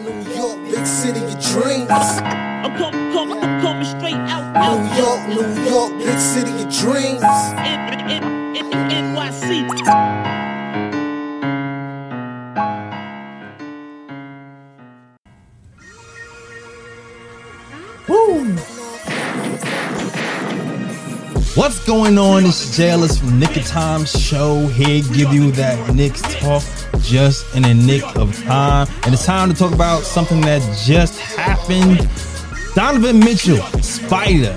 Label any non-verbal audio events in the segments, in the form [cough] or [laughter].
New York, big city of dreams. I'm coming, coming, I'm coming straight out, out, New York, New York, big city of dreams. N- N- N- NYC. What's going on? It's Jailers from Knick of Time Show here, give you that Knicks talk just in the nick of time. And it's time to talk about something that just happened. Donovan Mitchell, Spider,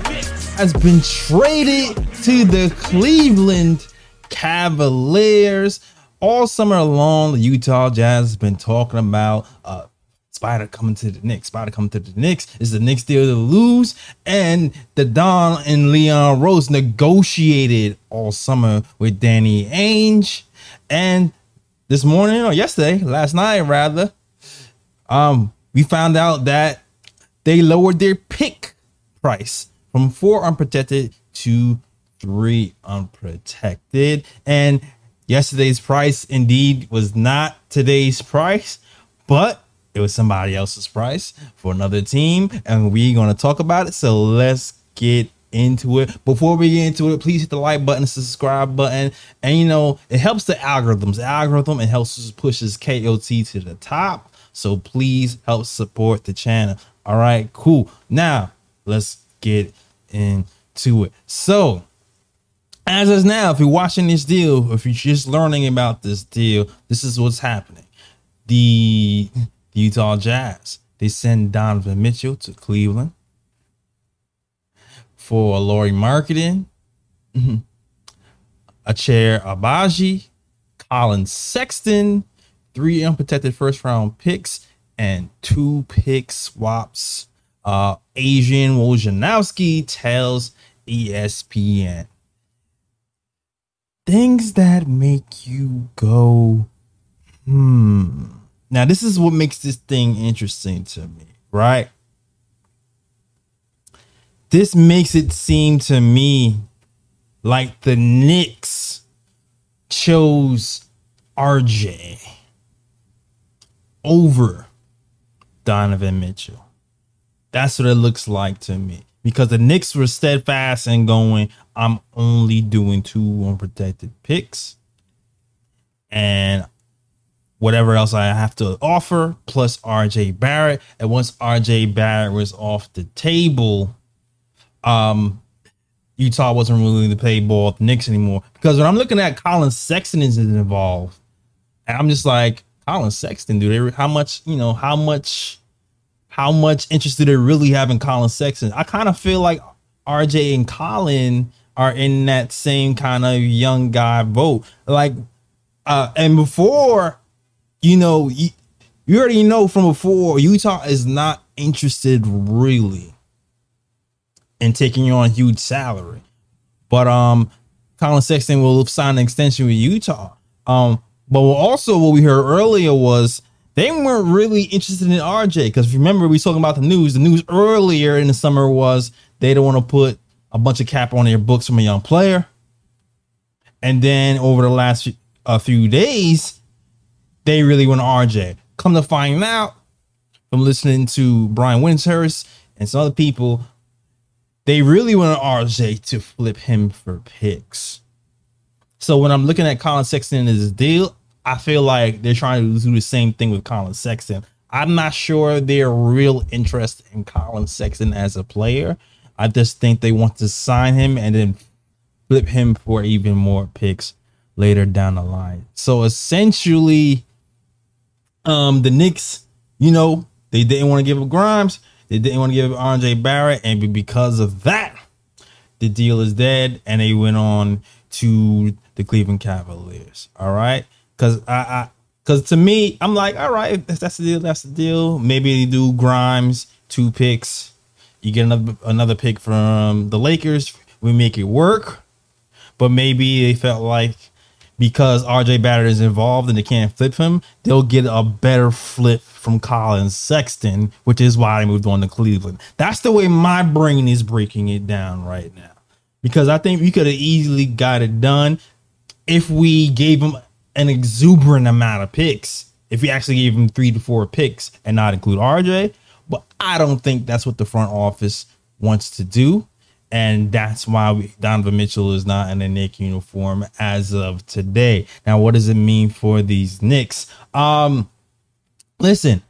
has been traded to the Cleveland Cavaliers. All summer long, the Utah Jazz has been talking about uh, Spider coming to the Knicks. Spider coming to the Knicks. Is the Knicks deal to lose? And the Don and Leon Rose negotiated all summer with Danny Ainge. And this morning or yesterday, last night rather, um, we found out that they lowered their pick price from four unprotected to three unprotected. And yesterday's price indeed was not today's price, but it was somebody else's price for another team. And we're going to talk about it. So let's get into it. Before we get into it, please hit the like button, subscribe button, and you know it helps the algorithms. The algorithm it helps us pushes KOT to the top. So please help support the channel. All right, cool. Now let's get into it. So as is now, if you're watching this deal, if you're just learning about this deal, this is what's happening. The Utah Jazz they send Donovan Mitchell to Cleveland for Lauri Markkanen, a chair Abaji, Collin Sexton, three unprotected first round picks, and two pick swaps. Uh, Adrian Wojnarowski tells ESPN things that make you go, hmm. Now, this is what makes this thing interesting to me, right? This makes it seem to me like the Knicks chose RJ over Donovan Mitchell. That's what it looks like to me. Because the Knicks were steadfast and going, I'm only doing two unprotected picks. And whatever else I have to offer, plus RJ Barrett. And once RJ Barrett was off the table, um, Utah wasn't willing to play ball with the Knicks anymore. Because when I'm looking at Collin Sexton is involved, and I'm just like, Collin Sexton, dude, they, how much, you know, how much, how much interest do they really have in Collin Sexton? I kind of feel like RJ and Collin are in that same kind of young guy vote. Like, uh, and before, you know, you, you already know from before, Utah is not interested really in taking on huge salary. But um Collin Sexton will sign an extension with Utah. Um, but also what we heard earlier was they weren't really interested in RJ because remember we talking about the news. The news earlier in the summer was they don't want to put a bunch of cap on their books from a young player. And then over the last a few days, they really want RJ. Come to find out from listening to Brian Windhorst and some other people, they really want RJ to flip him for picks. So when I'm looking at Collin Sexton and his deal, I feel like they're trying to do the same thing with Collin Sexton. I'm not sure their real interest in Collin Sexton as a player. I just think they want to sign him and then flip him for even more picks later down the line. So essentially, um, the Knicks, you know, they didn't want to give up Grimes, they didn't want to give RJ Barrett, and because of that, the deal is dead, and they went on to the Cleveland Cavaliers. All right, because I, I because to me, I'm like, all right, if that's the deal. That's the deal. Maybe they do Grimes two picks. You get another another pick from the Lakers. We make it work. But maybe they felt like because RJ Barrett is involved and they can't flip him, they'll get a better flip from Collin Sexton, which is why I moved on to Cleveland. That's the way my brain is breaking it down right now. Because I think we could have easily got it done if we gave him an exuberant amount of picks if we actually gave him three to four picks and not include RJ. But I don't think that's what the front office wants to do. And that's why we, Donovan Mitchell is not in a Knick uniform as of today. Now, what does it mean for these Knicks? Um, listen,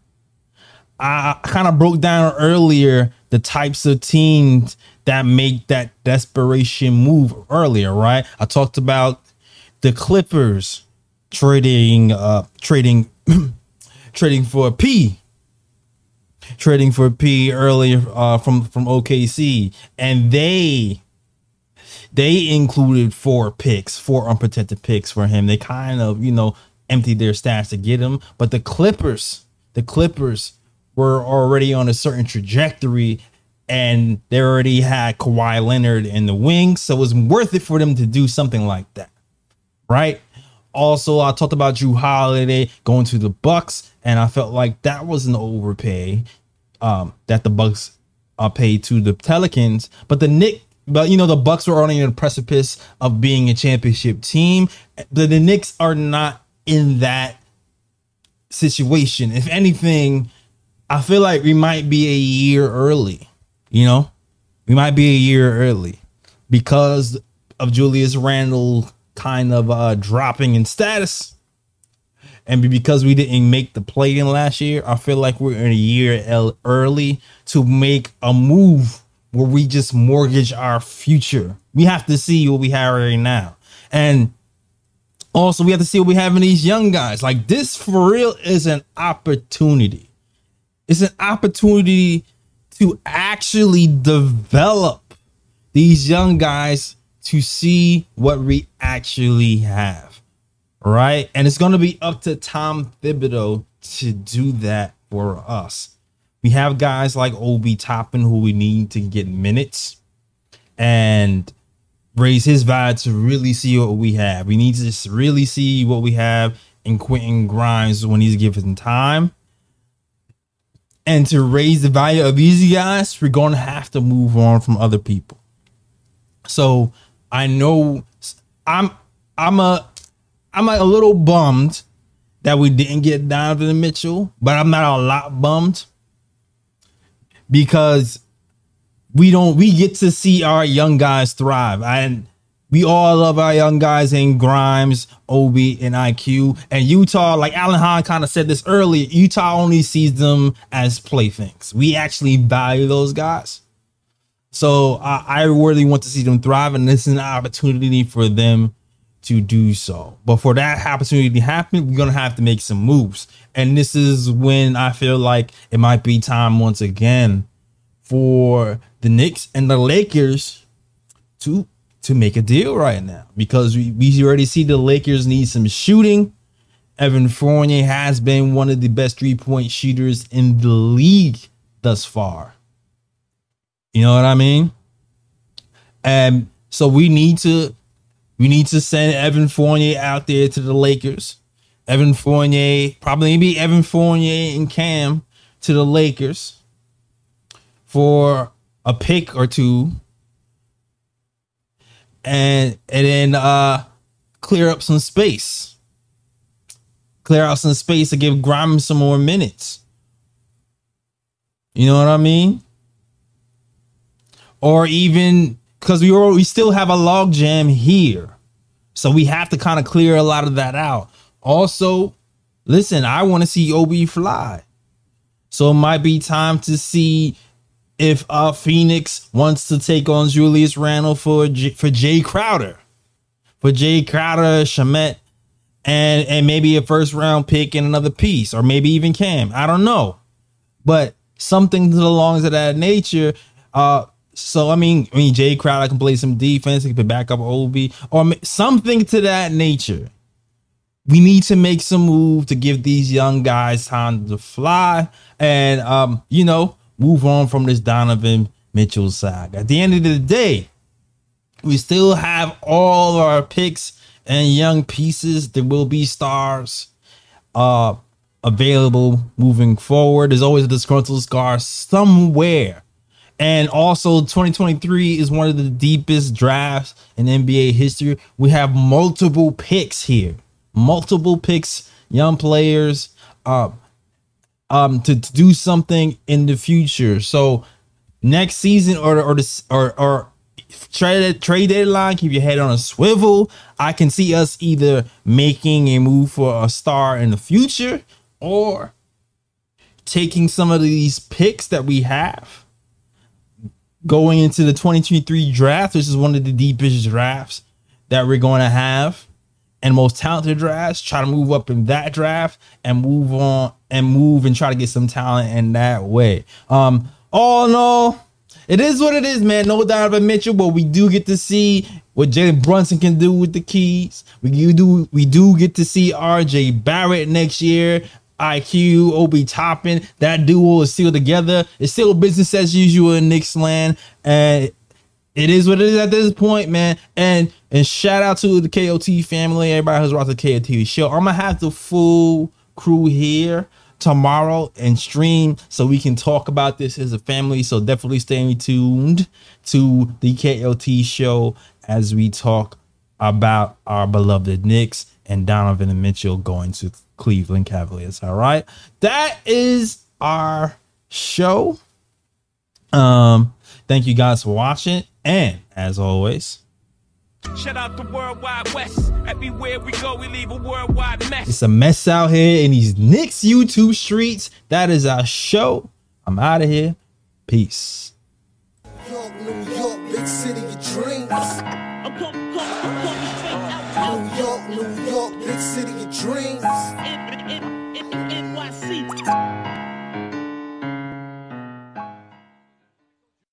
I kind of broke down earlier the types of teams that make that desperation move earlier, right? I talked about the Clippers trading uh trading [clears throat] trading for P trading for P earlier uh from from OKC and they they included four picks, four unprotected picks for him. They kind of, you know, emptied their stash to get him, but the Clippers, the Clippers were already on a certain trajectory and they already had Kawhi Leonard in the wings, so it was worth it for them to do something like that. Right? Also, I talked about Jrue Holiday going to the Bucks, and I felt like that was an overpay um, that the Bucks uh, paid to the Pelicans. But the Nick, but you know, the Bucks were on the precipice of being a championship team. But the Knicks are not in that situation. If anything, I feel like we might be a year early. You know, we might be a year early because of Julius Randle kind of uh, dropping in status. And because we didn't make the play in last year, I feel like we're in a year early to make a move where we just mortgage our future. We have to see what we have right now. And also, we have to see what we have in these young guys. Like, this for real is an opportunity. It's an opportunity to actually develop these young guys to see what we actually have. Right. And it's going to be up to Tom Thibodeau to do that for us. We have guys like Obi Toppin who we need to get minutes and raise his value to really see what we have. We need to just really see what we have in Quentin Grimes when he's given time. And to raise the value of these guys, we're going to have to move on from other people. So I know I'm I'm a I'm like a little bummed that we didn't get Donovan Mitchell, but I'm not a lot bummed because we don't we get to see our young guys thrive. And we all love our young guys in Grimes, Obi, and IQ. And Utah, like Alan Hahn kind of said this earlier, Utah only sees them as playthings. We actually value those guys. So uh, I really want to see them thrive, and this is an opportunity for them to do so. But for that opportunity to happen, we're gonna have to make some moves. And this is when I feel like it might be time once again for the Knicks and the Lakers to to make a deal right now because we, we already see the Lakers need some shooting. Evan Fournier has been one of the best three point shooters in the league thus far. You know what I mean? And so we need to we need to send Evan Fournier out there to the Lakers. Evan Fournier, probably maybe Evan Fournier and Cam to the Lakers for a pick or two and and then uh clear up some space. Clear out some space to give Grimes some more minutes. You know what I mean? Or even because we we still have a log jam here. So we have to kind of clear a lot of that out. Also, listen, I want to see Obi fly. So it might be time to see if uh Phoenix wants to take on Julius Randle for J- for Jae Crowder, for Jae Crowder, Shamet, and and maybe a first round pick and another piece, or maybe even Cam. I don't know, but something to that nature. Uh, so I mean, I mean, Jae Crowder can play some defense, he can back up Obi, or something to that nature. We need to make some move to give these young guys time to fly, and um, you know, move on from this Donovan Mitchell side. At the end of the day, we still have all our picks and young pieces. There will be stars uh available moving forward. There's always a disgruntled scar somewhere. And also 2023 is one of the deepest drafts in NBA history. We have multiple picks here. Multiple picks, young players uh, um to, to do something in the future. So next season or or the or or trade trade deadline, keep your head on a swivel. I can see us either making a move for a star in the future or taking some of these picks that we have going into the 2023 draft. This is one of the deepest drafts that we're going to have and most talented drafts. Try to move up in that draft and move on and move and try to get some talent in that way. Um, all in all, it is what it is, man. No doubt Donovan Mitchell, but we do get to see what Jalen Brunson can do with the keys. We do we do get to see RJ Barrett next year. IQ, Obi Toppin, that duo is still together. It's still business as usual in Knicks land, and it is what it is at this point, man. And and shout out to the KOT family, everybody who's watching the KOT show. I'm gonna have the full crew here tomorrow and stream so we can talk about this as a family. So definitely stay tuned to the KOT show as we talk about our beloved Knicks and Donovan and Mitchell going to Cleveland Cavaliers. All right. That is our show. Um, thank you guys for watching. And as always, Shout out the worldwide west. Everywhere we go, we leave a worldwide mess. it's a mess out here in these Knicks YouTube streets. That is our show. I'm out of here. Peace. York, New York, big city of dreams.